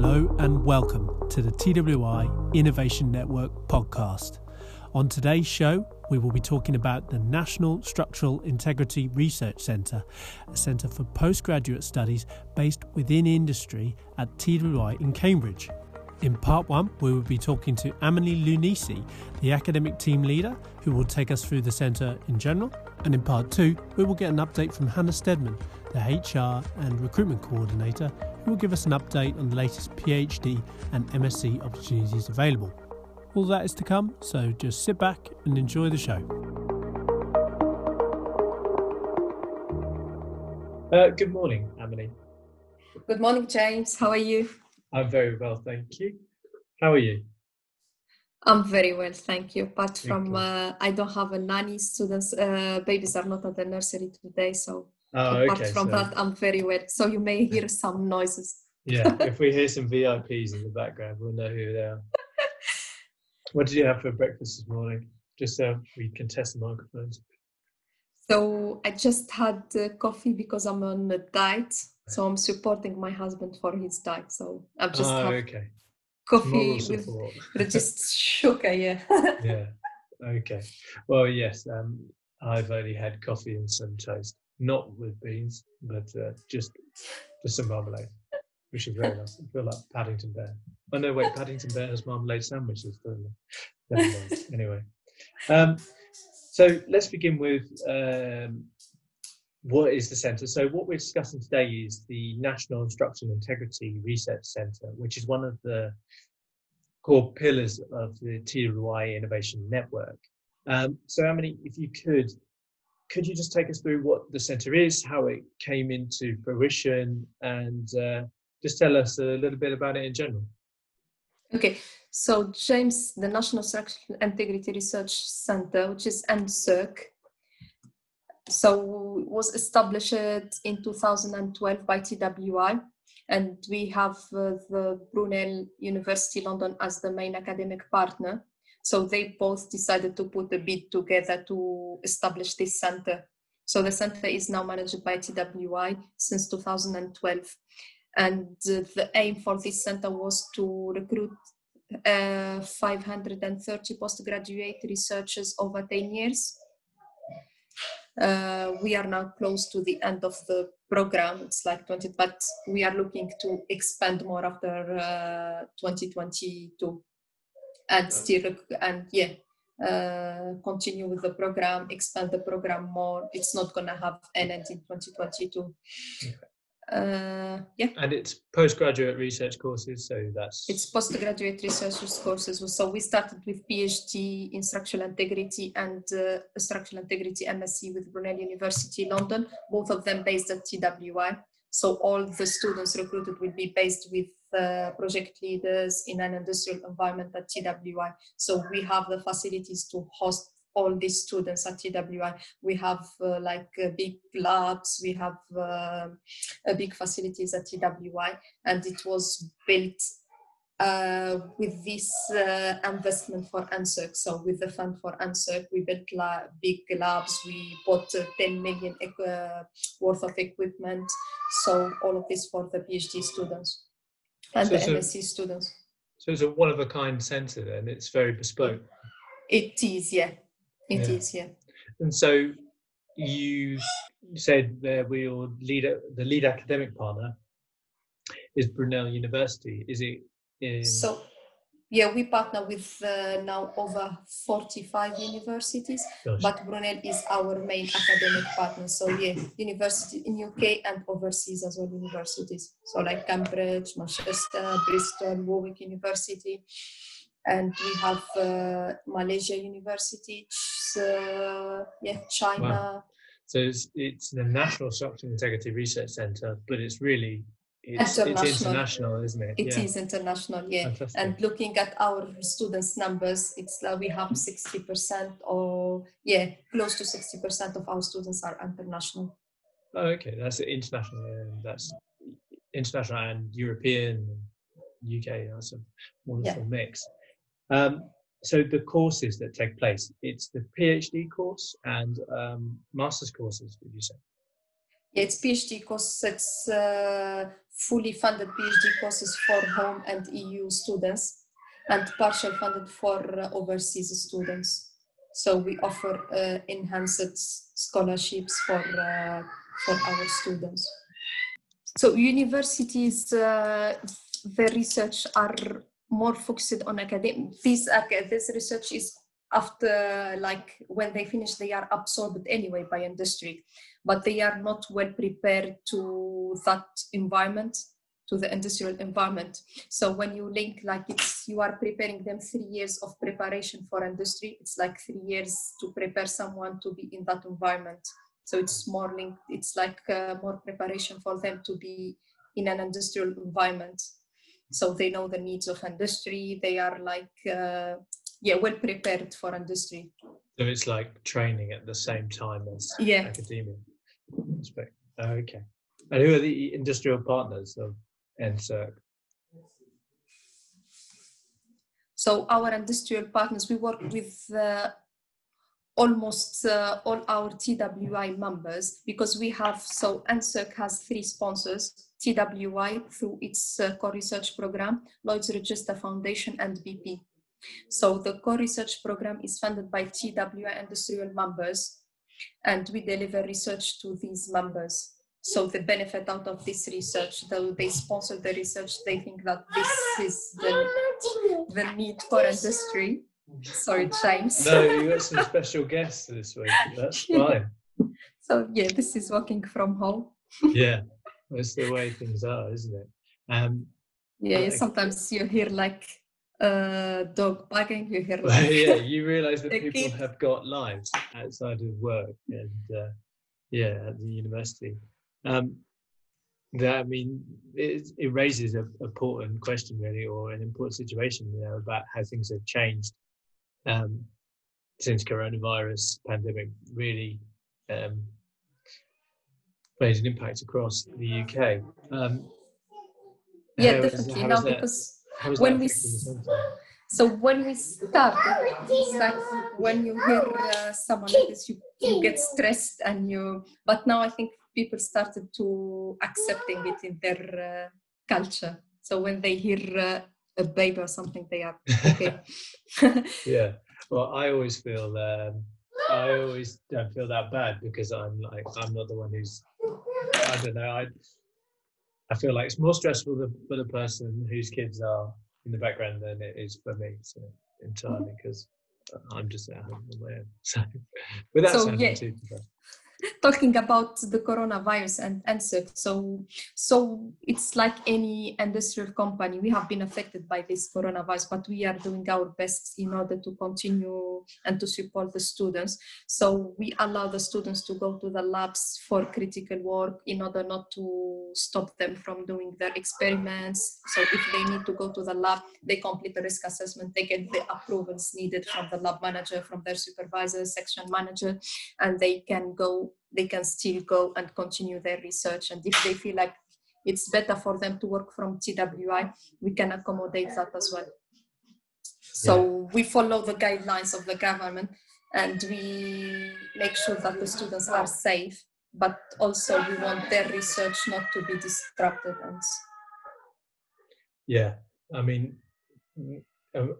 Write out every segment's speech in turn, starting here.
Hello and welcome to the TWI Innovation Network podcast. On today's show, we will be talking about the National Structural Integrity Research Centre, a centre for postgraduate studies based within industry at TWI in Cambridge. In part one, we will be talking to Amelie Lunisi, the academic team leader, who will take us through the centre in general. And in part two, we will get an update from Hannah Stedman, the HR and recruitment coordinator, who will give us an update on the latest PhD and MSc opportunities available. All that is to come, so just sit back and enjoy the show. Uh, good morning, Amelie. Good morning, James. How are you? I'm very well, thank you. How are you? I'm very well, thank you. Apart from, uh, I don't have a nanny. Students, uh, babies are not at the nursery today, so oh, apart okay, from so, that, I'm very wet, So you may hear some noises. yeah, if we hear some VIPs in the background, we'll know who they are. what did you have for breakfast this morning? Just so we can test the microphones. So I just had uh, coffee because I'm on a diet. So I'm supporting my husband for his diet. So I've just oh, had okay. coffee with, with just sugar. Yeah. yeah. Okay. Well, yes. Um, I've only had coffee and some toast, not with beans, but uh, just just some marmalade, which is very nice. I feel like Paddington Bear. Oh no, wait, Paddington Bear has marmalade sandwiches, they? Anyway, um, so let's begin with um, what is the centre. So what we're discussing today is the National Structural Integrity Research Centre, which is one of the core pillars of the TWI Innovation Network. Um, so, Amelie, if you could, could you just take us through what the centre is, how it came into fruition, and uh, just tell us a little bit about it in general? Okay, so James, the National Structural Integrity Research Center, which is NSIRC, so was established in 2012 by TWI, and we have uh, the Brunel University London as the main academic partner. So they both decided to put a bid together to establish this center. So the center is now managed by TWI since 2012. And uh, the aim for this center was to recruit uh, 530 postgraduate researchers over 10 years. Uh, we are now close to the end of the program. It's like 20, but we are looking to expand more after uh, 2022 and still and yeah uh, continue with the program expand the program more. It's not going to have an end in 2022 uh, yeah. And it's postgraduate research courses, so that's it's postgraduate research courses. So we started with phd in structural integrity and uh, structural integrity msc with brunel university london both of them based at twi so all the students recruited will be based with uh, project leaders in an industrial environment at TWI. So we have the facilities to host all these students at TWI. We have uh, like uh, big labs, we have uh, big facilities at TWI, and it was built uh, with this uh, investment for NSIRC. So with the fund for NSIRC, we built la- big labs. We bought uh, 10 million uh, worth of equipment. So all of this for the PhD students and So the it's a- students. so it's a one of a kind centre, then it's very bespoke. It is, yeah. It Yeah. is, yeah. And so you said that we your lead the lead academic partner is Brunel University. Is it in? So, yeah, we partner with uh, now over 45 universities, gosh, but Brunel is our main academic partner. So, yeah, university in UK and overseas as well universities. So, like Cambridge, Manchester, Bristol, Warwick University, and we have uh, Malaysia University, uh, yeah, China. so it's, it's the National Structural Integrity Research Centre, but it's really it's, it's International. international, isn't it? It is international, yeah. Fantastic. and looking at our students numbers it's like we have 60% or yeah close to 60% of our students are international Oh, okay, that's international. And that's international and European, UK. That's a wonderful mix. Um, so the courses that take place, it's the PhD course and um, master's courses. Did you say? Yeah, it's PhD courses. It's uh, fully funded PhD courses for home and EU students, and partial funded for uh, overseas students. So we offer uh, enhanced scholarships for uh, for our students. So universities, uh, the research are more focused on academic. This this research is after like when they finish they are absorbed anyway by industry but they are not well prepared to that environment to the industrial environment. So when you link like it's you are preparing them three years of preparation for industry it's like three years to prepare someone to be in that environment. So it's more linked it's like uh, more preparation for them to be in an industrial environment. So they know the needs of industry they are like uh, yeah well prepared for industry. So it's like training at the same time as yeah. academia okay and who are the industrial partners of NSIRC? So our industrial partners, we work with uh, almost uh, all our TWI members because we have, so NSIRC has three sponsors, TWI through its uh, core research program, Lloyd's Register Foundation and BP. So the core research program is funded by TWI industrial members and we deliver research to these members. So the benefit out of this research, though they sponsor the research, they think that this is the, the need for industry. Sorry, James. No, you got some special guests this week. That's fine. So yeah, this is working from home. yeah, that's the way things are, isn't it? Um, yeah, like, sometimes you hear like uh, dog barking. You hear like yeah, you realise that people kid. have got lives outside of work and uh, yeah, at the university. Um, that I mean, it, it raises an important question, really, or an important situation, you know, about how things have changed um, since coronavirus pandemic really um, made an impact across the UK. Um, yeah, definitely. Now, because when we so when we start, it's like when you hear uh, someone like this, you, you get stressed and you. But now I think people started to accepting it in their uh, culture. So when they hear uh, a baby or something, they are okay. yeah. Well, I always feel um, I always don't feel that bad because I'm like I'm not the one who's I don't know I I feel like it's more stressful for the person whose kids are in the background than it is for me. So entirely mm-hmm. because I'm just at home on my own. So without so, yeah. too talking about the coronavirus and NSIRC. So, so it's like any industrial company. We have been affected by this coronavirus, but we are doing our best in order to continue and to support the students. So we allow the students to go to the labs for critical work in order not to stop them from doing their experiments. So if they need to go to the lab, they complete the risk assessment, they get the approvals needed from the lab manager, from their supervisor, section manager, and they can go they can still go and continue their research. And if they feel like it's better for them to work from TWI, we can accommodate that as well. So yeah. we follow the guidelines of the government and we make sure that the students are safe, but also we want their research not to be disrupted. And yeah, I mean,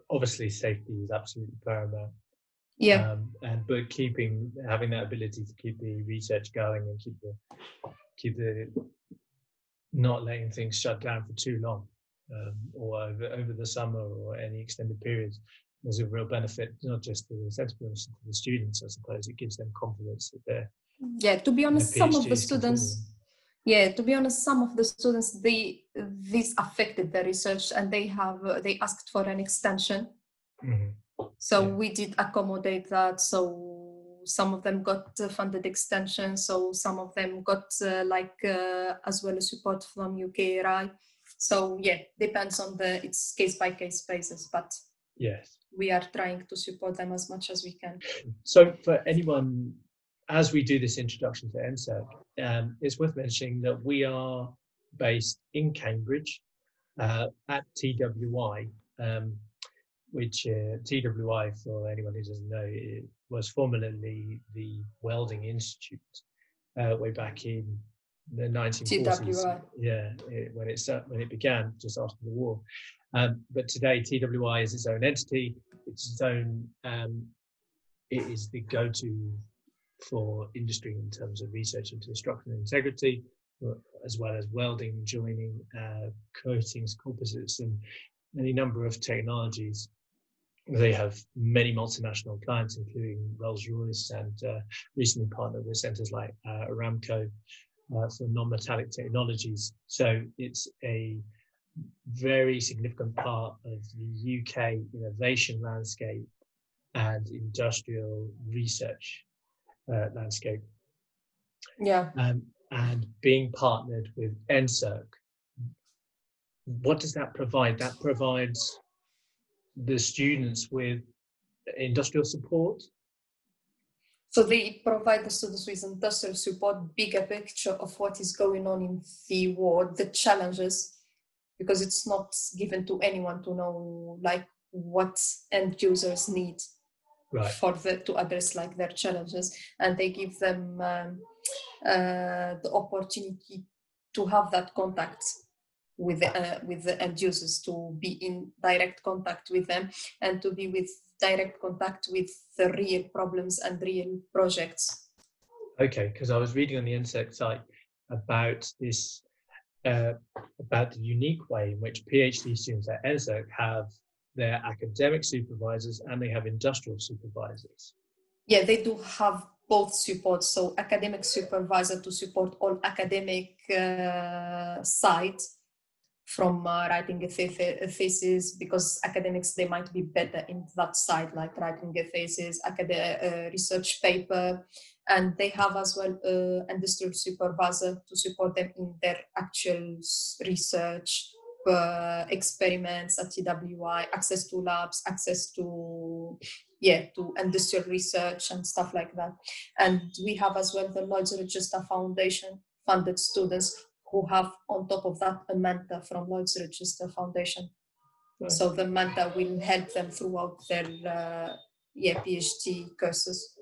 obviously safety is absolutely paramount yeah. Um, and but keeping having that ability to keep the research going and keep the keep the not letting things shut down for too long um, or over, over the summer or any extended periods there's a real benefit not just to the research but also to the students i suppose. It gives them confidence that they're yeah to be honest some of the students yeah to be honest some of the students they this affected the research and they have uh, they asked for an extension. Mm-hmm so yeah. we did accommodate that. So some of them got funded extension. So some of them got uh, like uh, as well as support from UKRI. So yeah, depends on the it's case by case basis, but yes, we are trying to support them as much as we can. So for anyone, as we do this introduction to NSIRC, um, it's worth mentioning that we are based in Cambridge uh, at TWI. Um, which uh, TWI, for anyone who doesn't know, was formerly the Welding Institute uh, way back in the 1940s. Yeah, it, when it when it began just after the war. Um, but today, TWI is its own entity. It's its own. Um, it is the go-to for industry in terms of research into structural integrity, as well as welding, joining, uh, coatings, composites, and any number of technologies. They have many multinational clients, including Rolls Royce, and uh, recently partnered with centers like uh, Aramco uh, for non-metallic technologies. So it's a very significant part of the UK innovation landscape and industrial research uh, landscape. Yeah. Um, and being partnered with NSIRC, what does that provide? That provides the students with industrial support? So they provide the students with industrial support, bigger picture of what is going on in the world, the challenges, because it's not given to anyone to know like what end users need right. for the, to address like their challenges, and they give them um, uh, the opportunity to have that contact with the, uh, with the end users, to be in direct contact with them, and to be with direct contact with the real problems and real projects. Okay, because I was reading on the NSIRC site about this, uh, about the unique way in which PhD students at NSIRC have their academic supervisors and they have industrial supervisors. Yeah, they do have both support. So academic supervisor to support all academic uh, sides from uh, writing a, th- a, thesis because academics they might be better in that side like writing a thesis academic uh, research paper and they have as well an uh, industrial supervisor to support them in their actual research uh, experiments at TWI, access to labs, access to yeah to industrial research and stuff like that. And we have as well the Lloyd's Register Foundation funded students who have on top of that a mentor from Lloyd's Register Foundation. Right. So the mentor will help them throughout their uh, yeah, PhD courses.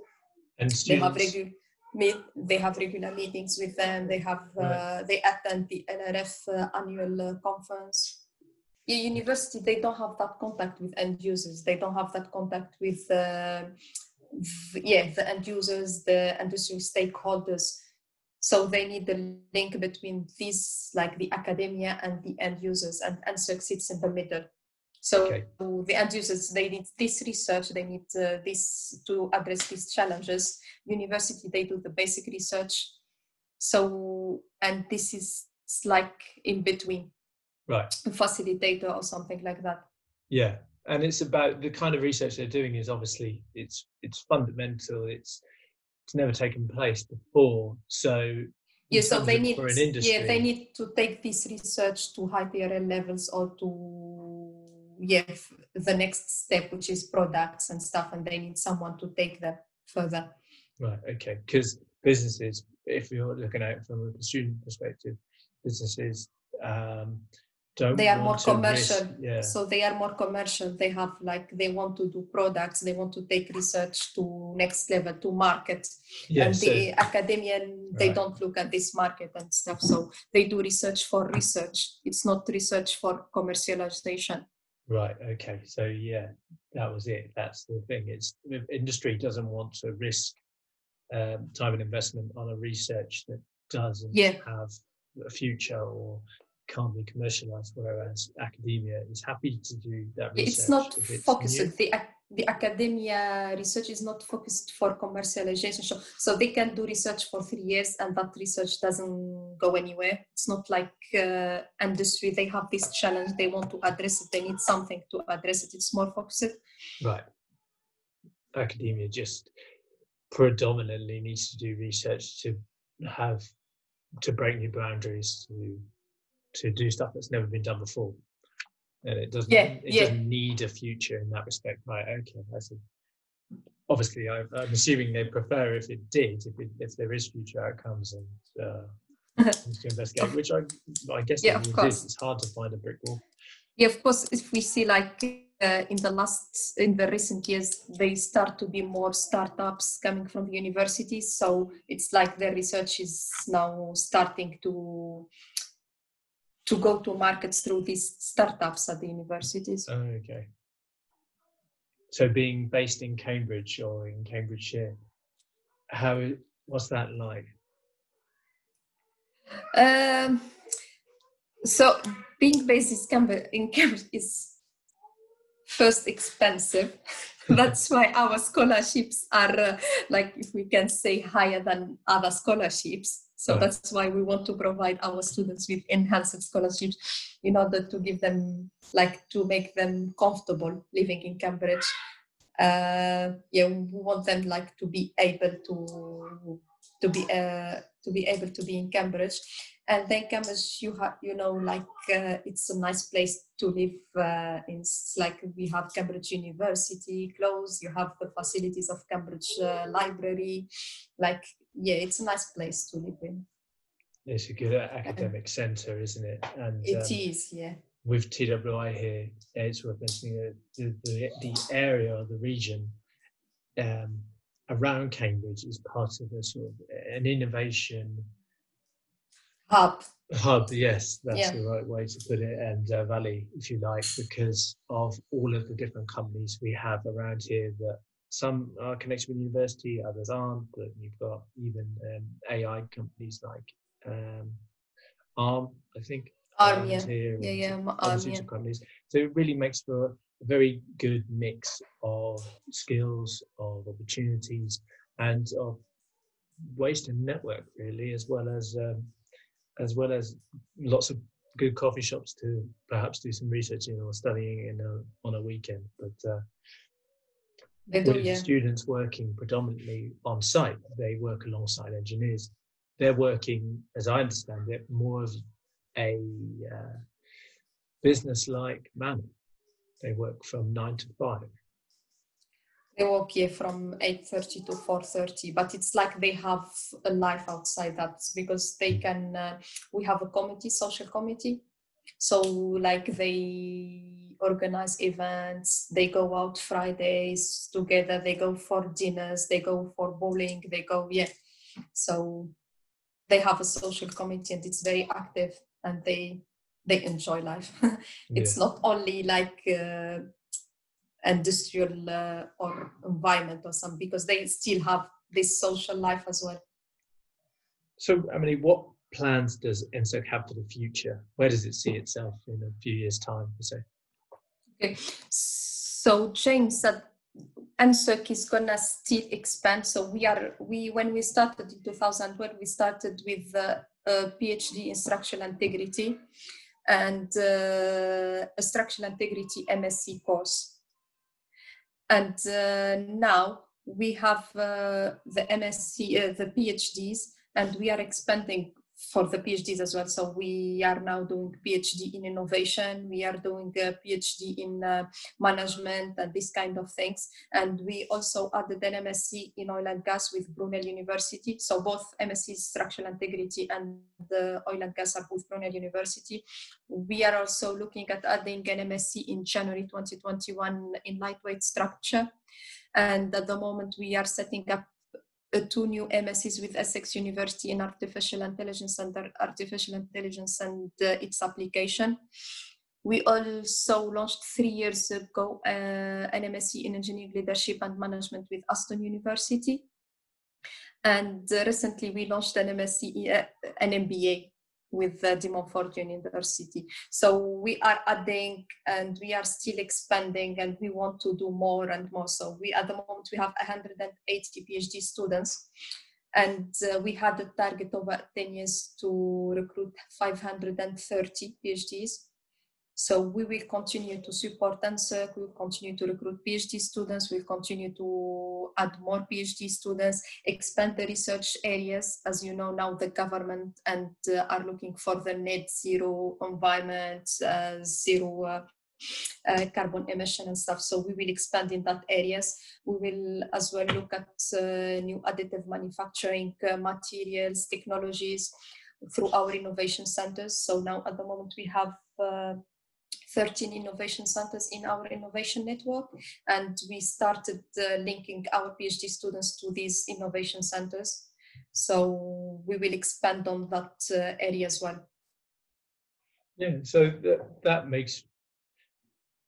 And students... they have regular meet, they have regular meetings with them. They have uh, right. they attend the LRF uh, annual uh, conference. The university they don't have that contact with end users. They don't have that contact with uh, yeah the end users, the industry stakeholders so they need the link between these, like the academia and the end users, and NSIRC sits in the middle. So okay. the end users, they need this research, they need uh, this to address these challenges. University, they do the basic research. So, and this is like in between, right? A facilitator or something like that. Yeah, and it's about the kind of research they're doing is obviously it's it's fundamental. It's it's never taken place before. So yeah, so they need industry, yeah they need to take this research to high TRL levels or to yeah the next step, which is products and stuff, and they need someone to take them further. Right. Okay. Because businesses, if you're looking at it from a student perspective, businesses um, don't they are more commercial. yeah. so they are more commercial. They have like they want to do products. They want to take research to next level to market. Yeah, and so, the academian they right. don't look at this market and stuff. So they do research for research. It's not research for commercialization. Right okay. So yeah that was it. That's the thing. It's industry doesn't want to risk um, time and investment on a research that doesn't yeah. have a future or can't be commercialized, whereas academia is happy to do that research. It's not it's focused. The, the academia research is not focused for commercialization. So, so they can do research for three years and that research doesn't go anywhere. It's not like uh, industry. They have this challenge. They want to address it. They need something to address it. It's more focused. Right. Academia just predominantly needs to do research to have to break new boundaries to to do stuff that's never been done before. And it doesn't yeah, it yeah. doesn't need a future in that respect. Right okay i see. Obviously I, am assuming they prefer if it did if, it, if there is future outcomes and uh, to investigate which i i guess yeah, of course. it's hard to find a brick wall. Yeah of course if we see like uh, in the last in the recent years they start to be more startups coming from the universities. So it's like the research is now starting to to go to markets through these startups at the universities. Oh, okay. So being based in cambridge or in cambridgeshire how what's that like? Um, so being based in Cambridge, in Cambridge is first expensive. That's why our scholarships are, uh, like, if we can say, higher than other scholarships. So right. that's why we want to provide our students with enhanced scholarships in order to give them, like, to make them comfortable living in Cambridge. Uh, yeah, we want them like to be able to to be uh, to be able to be in Cambridge and then Cambridge, you have, you know, like uh, it's a nice place to live. Uh, it's like we have Cambridge University close. You have the facilities of Cambridge uh, Library. Like, yeah, it's a nice place to live in. It's a good academic centre, isn't it? And it um, is, yeah. With TWI here, it's worth mentioning the, the, the area or the region um, around Cambridge is part of a sort of an innovation hub. Hub, yes, that's yeah. the right way to put it, and uh, valley, if you like, because of all of the different companies we have around here that some are connected with university, others aren't. But you've got even um, AI companies like um, ARM, I think. ARM, yeah, yeah, yeah, ARM, yeah. companies. So it really makes for a very good mix of skills, of opportunities, and of ways to network, really, as well as um, as well as lots of good coffee shops to perhaps do some researching or studying in a, on a weekend. But uh, do, with yeah. students working predominantly on site, they work alongside engineers. They're working, as I understand it, more of a uh, business-like manner. They work from nine to five they work here from 8.30 to 4.30 but it's like they have a life outside that because they can uh, we have a committee social committee. So like they organize events. They go out fridays together. They go for dinners. They go for bowling. They go yeah. So they have a social committee and it's very active and they they enjoy life. It's yeah. not only like uh, industrial uh, or environment or something because they still have this social life as well. So, I mean, what plans does NSIRC have for the future? Where does it see itself in a few years' time, per se? Okay, so James said NSIRC is gonna still expand. So we are we when we started in 2012, we started with uh, a PhD in structural integrity and uh, a structural integrity MSc course and uh, now we have uh, the MSc, uh, the PhDs, and we are expanding for the PhDs as well. So we are now doing PhD in innovation. We are doing a PhD in uh, management and this kind of things. And we also added an MSc in oil and gas with Brunel University. So both MSc structural integrity and the oil and gas are with Brunel University. We are also looking at adding an MSc in January 2021 in lightweight structure. And at the moment, we are setting up two new MSCs with Essex University in artificial intelligence and artificial intelligence and uh, its application. We also launched three years ago uh, an MSc in engineering leadership and management with Aston University. And uh, recently we launched an MSc, uh, an MBA with uh, De Montfort University. So we are adding and we are still expanding and we want to do more and more. So we at the moment we have 180 PhD students and uh, we had a target over 10 years to recruit 530 PhDs. So we will continue to support NSIRC, we will continue to recruit PhD students, we'll continue to add more PhD students, expand the research areas. As you know, now the government and uh, are looking for the net zero environment, uh, zero uh, uh, carbon emission and stuff. So we will expand in that areas. We will as well look at uh, new additive manufacturing uh, materials, technologies through our innovation centers. So now at the moment we have 13 innovation centers in our innovation network, and we started uh, linking our PhD students to these innovation centers. So we will expand on that uh, area as well. Yeah, so that, that makes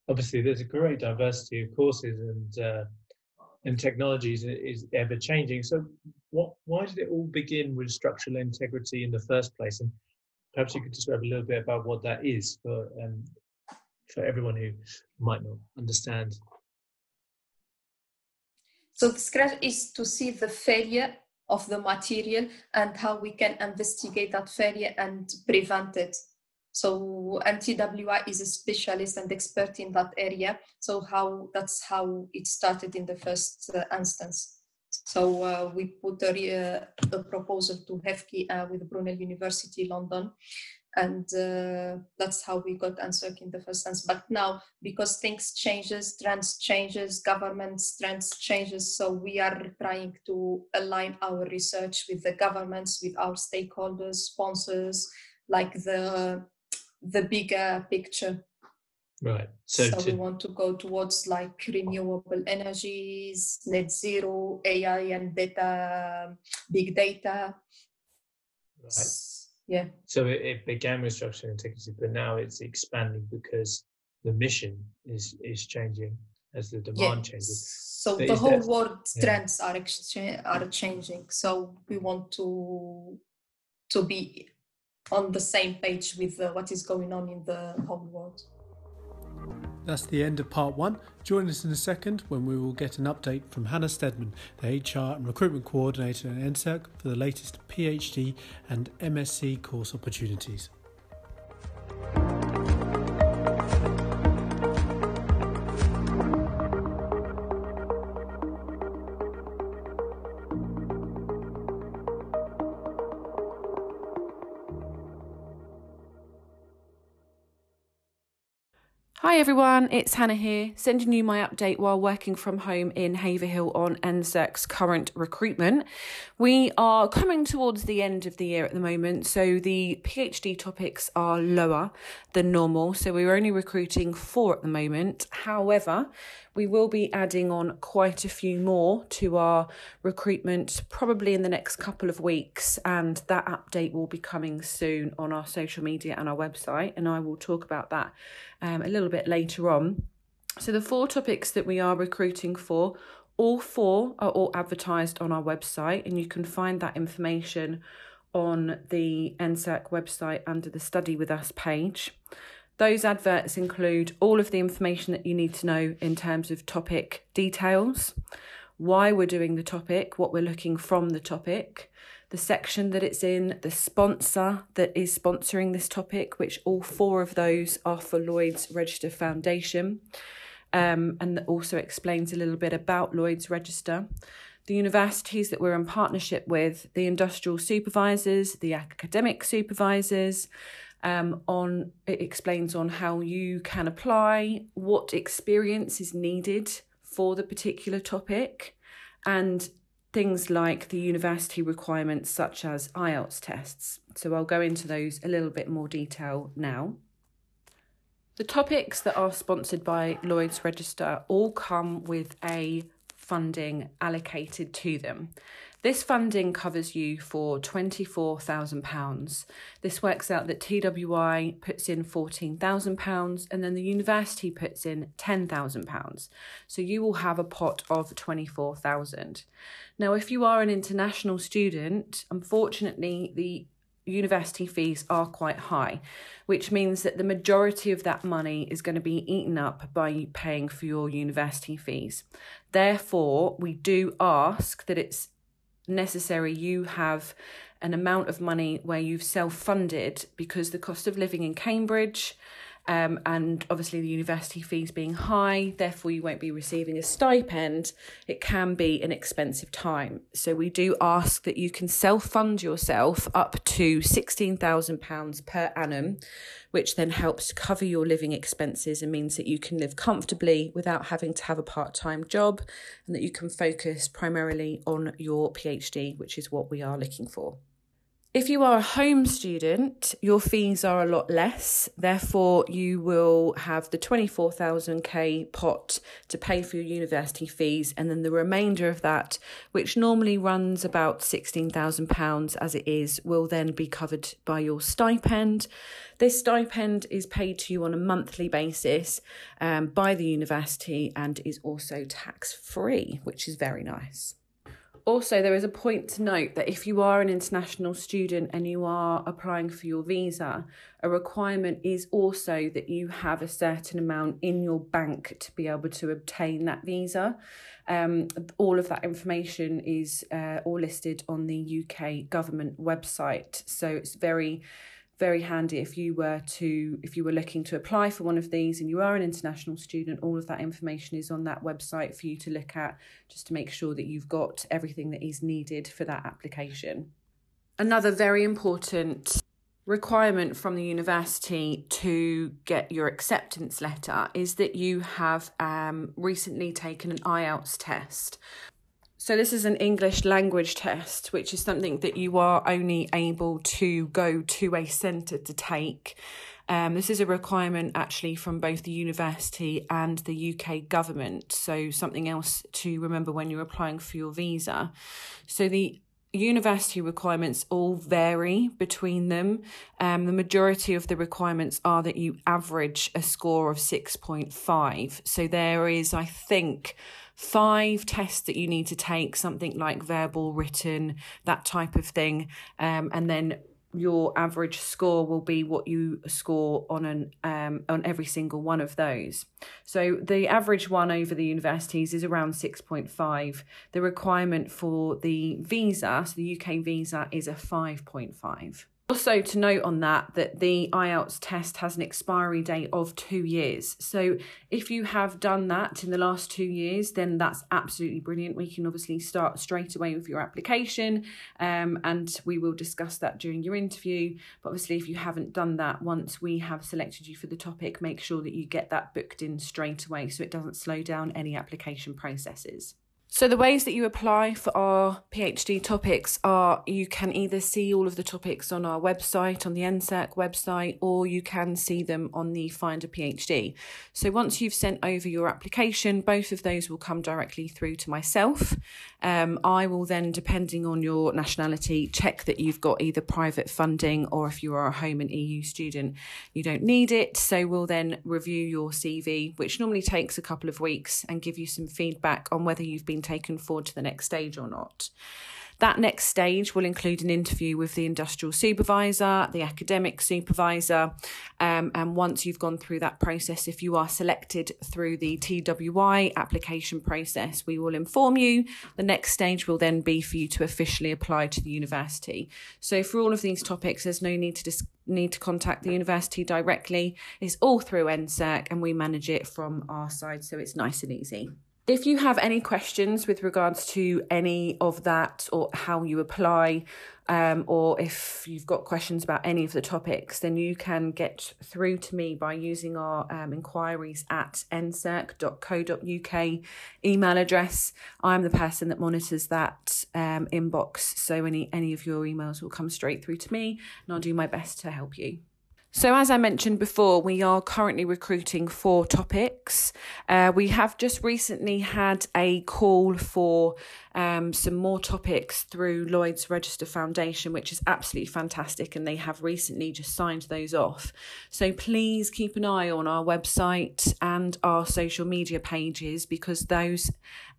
obviously there's a great diversity of courses and uh, and technologies is ever changing. So what why did it all begin with structural integrity in the first place? And perhaps you could describe a little bit about what that is for um, for everyone who might not understand. So the scratch is to see the failure of the material and how we can investigate that failure and prevent it. So MTWI is a specialist and expert in that area. So how that's how it started in the first uh, instance. So uh, we put a, a, proposal to HEFCE uh, with Brunel University London, and uh, that's how we got NSIRC in the first sense. But now, because things changes, trends changes, governments trends changes, so we are trying to align our research with the governments, with our stakeholders, sponsors, like the the bigger picture. Right. So, so to... we want to go towards like renewable energies, net zero, AI and data, big data. Right. Yeah. So it, it began with structural integrity, but now it's expanding because the mission is is changing as the demand yeah. changes. So but the whole world yeah. trends are exchange, are changing. So we want to to be on the same page with uh, what is going on in the whole world. That's the end of part one. Join us in a second when we will get an update from Hannah Stedman, the HR and Recruitment Coordinator at NSIRC, for the latest PhD and MSc course opportunities. Everyone, it's Hannah here, sending you my update while working from home in Haverhill on NSIRC's current recruitment. We are coming towards the end of the year at the moment, so the PhD topics are lower than normal, so we're only recruiting four at the moment. However, we will be adding on quite a few more to our recruitment probably in the next couple of weeks, and that update will be coming soon on our social media and our website, and I will talk about that um, a little bit later on. So, the four topics that we are recruiting for, all four are all advertised on our website, and you can find that information on the NSIRC website under the Study With Us page. Those adverts include all of the information that you need to know in terms of topic details, why we're doing the topic, what we're looking from the topic, the section that it's in, the sponsor that is sponsoring this topic, which all four of those are for Lloyd's Register Foundation, um, and that also explains a little bit about Lloyd's Register. The universities that we're in partnership with, the industrial supervisors, the academic supervisors, um, on it explains on how you can apply, what experience is needed for the particular topic, and things like the university requirements such as IELTS tests. So I'll go into those a little bit more detail now. The topics that are sponsored by Lloyd's Register all come with a funding allocated to them. This funding covers you for £24,000. This works out that TWI puts in £14,000 and then the university puts in £10,000. So you will have a pot of 24000 Now, if you are an international student, unfortunately, the university fees are quite high, which means that the majority of that money is going to be eaten up by paying for your university fees. Therefore, we do ask that it's necessary you have an amount of money where you've self funded because the cost of living in Cambridge um, and obviously the university fees being high, therefore you won't be receiving a stipend. It can be an expensive time. So we do ask that you can self fund yourself up to £16,000 per annum, which then helps cover your living expenses and means that you can live comfortably without having to have a part time job and that you can focus primarily on your PhD, which is what we are looking for. If you are a home student, your fees are a lot less. Therefore, you will have the 24,000k pot to pay for your university fees, and then the remainder of that, which normally runs about £16,000 as it is, will then be covered by your stipend. This stipend is paid to you on a monthly basis um, by the university and is also tax free, which is very nice. Also, there is a point to note that if you are an international student and you are applying for your visa, a requirement is also that you have a certain amount in your bank to be able to obtain that visa. Um, all of that information is uh, all listed on the UK government website. So it's very very handy if you were to if you were looking to apply for one of these and you are an international student all of that information is on that website for you to look at just to make sure that you've got everything that is needed for that application. Another very important requirement from the university to get your acceptance letter is that you have um, recently taken an IELTS test so, this is an English language test, which is something that you are only able to go to a centre to take. Um, this is a requirement actually from both the university and the UK government. So, something else to remember when you're applying for your visa. So, the university requirements all vary between them. Um, the majority of the requirements are that you average a score of 6.5. So, there is, I think, five tests that you need to take, something like verbal, written, that type of thing. Um, and then your average score will be what you score on an um, on every single one of those. So the average one over the universities is around 6.5. The requirement for the visa, so the UK visa is a 5.5. Also, to note on that, that the IELTS test has an expiry date of two years. So, if you have done that in the last two years, then that's absolutely brilliant. We can obviously start straight away with your application, um, and we will discuss that during your interview. But obviously, if you haven't done that, once we have selected you for the topic, make sure that you get that booked in straight away so it doesn't slow down any application processes. So, the ways that you apply for our PhD topics are you can either see all of the topics on our website, on the NSIRC website, or you can see them on the Find a PhD. So, once you've sent over your application, both of those will come directly through to myself. Um, I will then, depending on your nationality, check that you've got either private funding or if you are a home and EU student, you don't need it. So, we'll then review your CV, which normally takes a couple of weeks, and give you some feedback on whether you've been been taken forward to the next stage or not. That next stage will include an interview with the industrial supervisor, the academic supervisor, um, and once you've gone through that process, if you are selected through the TWI application process, we will inform you. The next stage will then be for you to officially apply to the university. So for all of these topics, there's no need to dis- need to contact the university directly. It's all through NSIRC, and we manage it from our side, so it's nice and easy. If you have any questions with regards to any of that or how you apply, um, or if you've got questions about any of the topics, then you can get through to me by using our um, inquiries at nsirc.co.uk email address. I'm the person that monitors that um, inbox, so any any of your emails will come straight through to me, and I'll do my best to help you. So, as I mentioned before, we are currently recruiting for topics. Uh, we have just recently had a call for um, some more topics through Lloyd's Register Foundation, which is absolutely fantastic, and they have recently just signed those off. So, please keep an eye on our website and our social media pages because those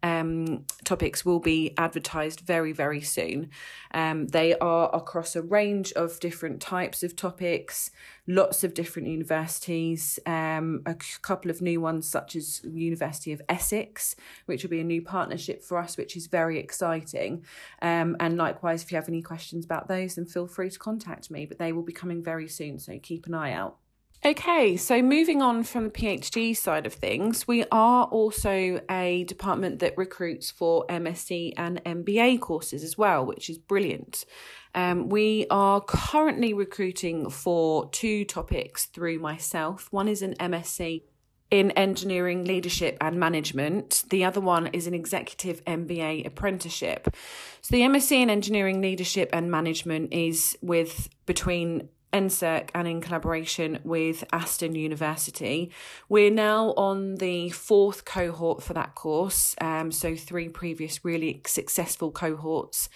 um, topics will be advertised very, very soon. Um, they are across a range of different types of topics, lots of different universities, um, a couple of new ones, such as University of Essex, which will be a new partnership for us, which is very exciting. Um, and likewise, if you have any questions about those, then feel free to contact me, but they will be coming very soon, so keep an eye out. Okay, so moving on from the PhD side of things, we are also a department that recruits for MSc and MBA courses as well, which is brilliant. Um, we are currently recruiting for two topics through myself. One is an MSc in engineering leadership and management. The other one is an executive MBA apprenticeship. So the MSc in engineering leadership and management is with between NSIRC and in collaboration with Aston University. We're now on the fourth cohort for that course, um, so three previous really successful cohorts.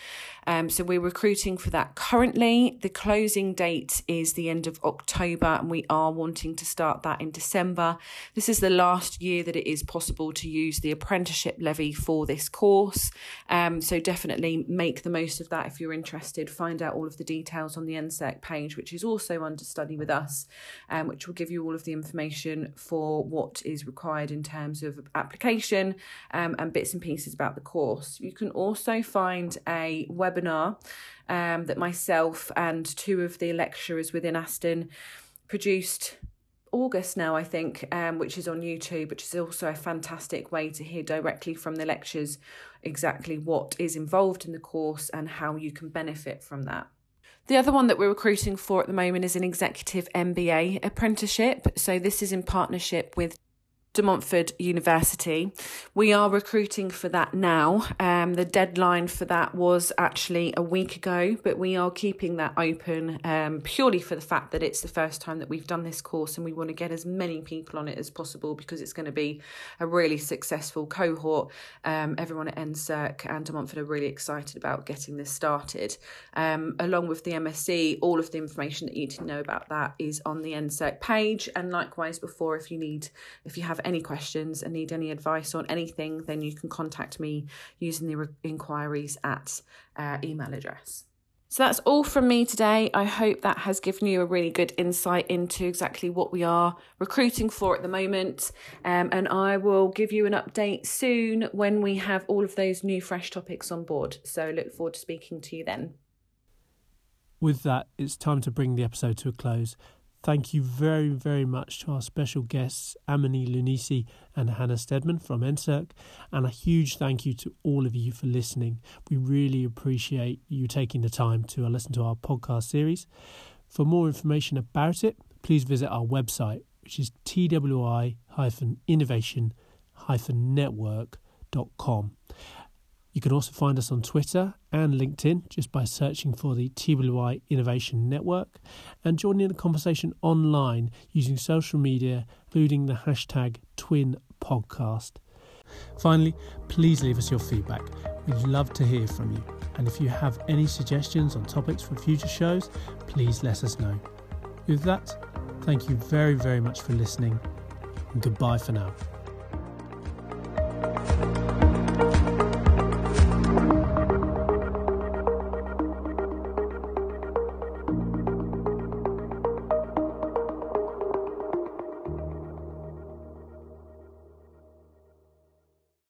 Um, so we're recruiting for that currently. The closing date is the end of October, and we are wanting to start that in December. This is the last year that it is possible to use the apprenticeship levy for this course. Um, so definitely make the most of that if you're interested. Find out all of the details on the NSIRC page, which is also under study with us, um, which will give you all of the information for what is required in terms of application um, and bits and pieces about the course. You can also find a web webinar um, that myself and two of the lecturers within Aston produced August now, I think, um, which is on YouTube, which is also a fantastic way to hear directly from the lectures exactly what is involved in the course and how you can benefit from that. The other one that we're recruiting for at the moment is an executive MBA apprenticeship. So, this is in partnership with De Montfort University. We are recruiting for that now. Um, the deadline for that was actually a week ago, but we are keeping that open um, purely for the fact that it's the first time that we've done this course and we want to get as many people on it as possible because it's going to be a really successful cohort. Um, everyone at NSIRC and De Montfort are really excited about getting this started. Um, along with the MSc, all of the information that you need to know about that is on the NSIRC page. And likewise, before, if you need, if you have any questions and need any advice on anything, then you can contact me using the re- inquiries at uh, email address. So that's all from me today. I hope that has given you a really good insight into exactly what we are recruiting for at the moment. Um, and I will give you an update soon when we have all of those new fresh topics on board. So look forward to speaking to you then. With that, it's time to bring the episode to a close. Thank you very, very much to our special guests, Amini Lunisi and Hannah Stedman from NSIRC, and a huge thank you to all of you for listening. We really appreciate you taking the time to listen to our podcast series. For more information about it, please visit our website, which is twi-innovation-network.com. You can also find us on Twitter and LinkedIn just by searching for the TWI Innovation Network and joining the conversation online using social media, including the hashtag Twin Podcast. Finally, please leave us your feedback. We'd love to hear from you. And if you have any suggestions on topics for future shows, please let us know. With that, thank you very, very much for listening, and goodbye for now.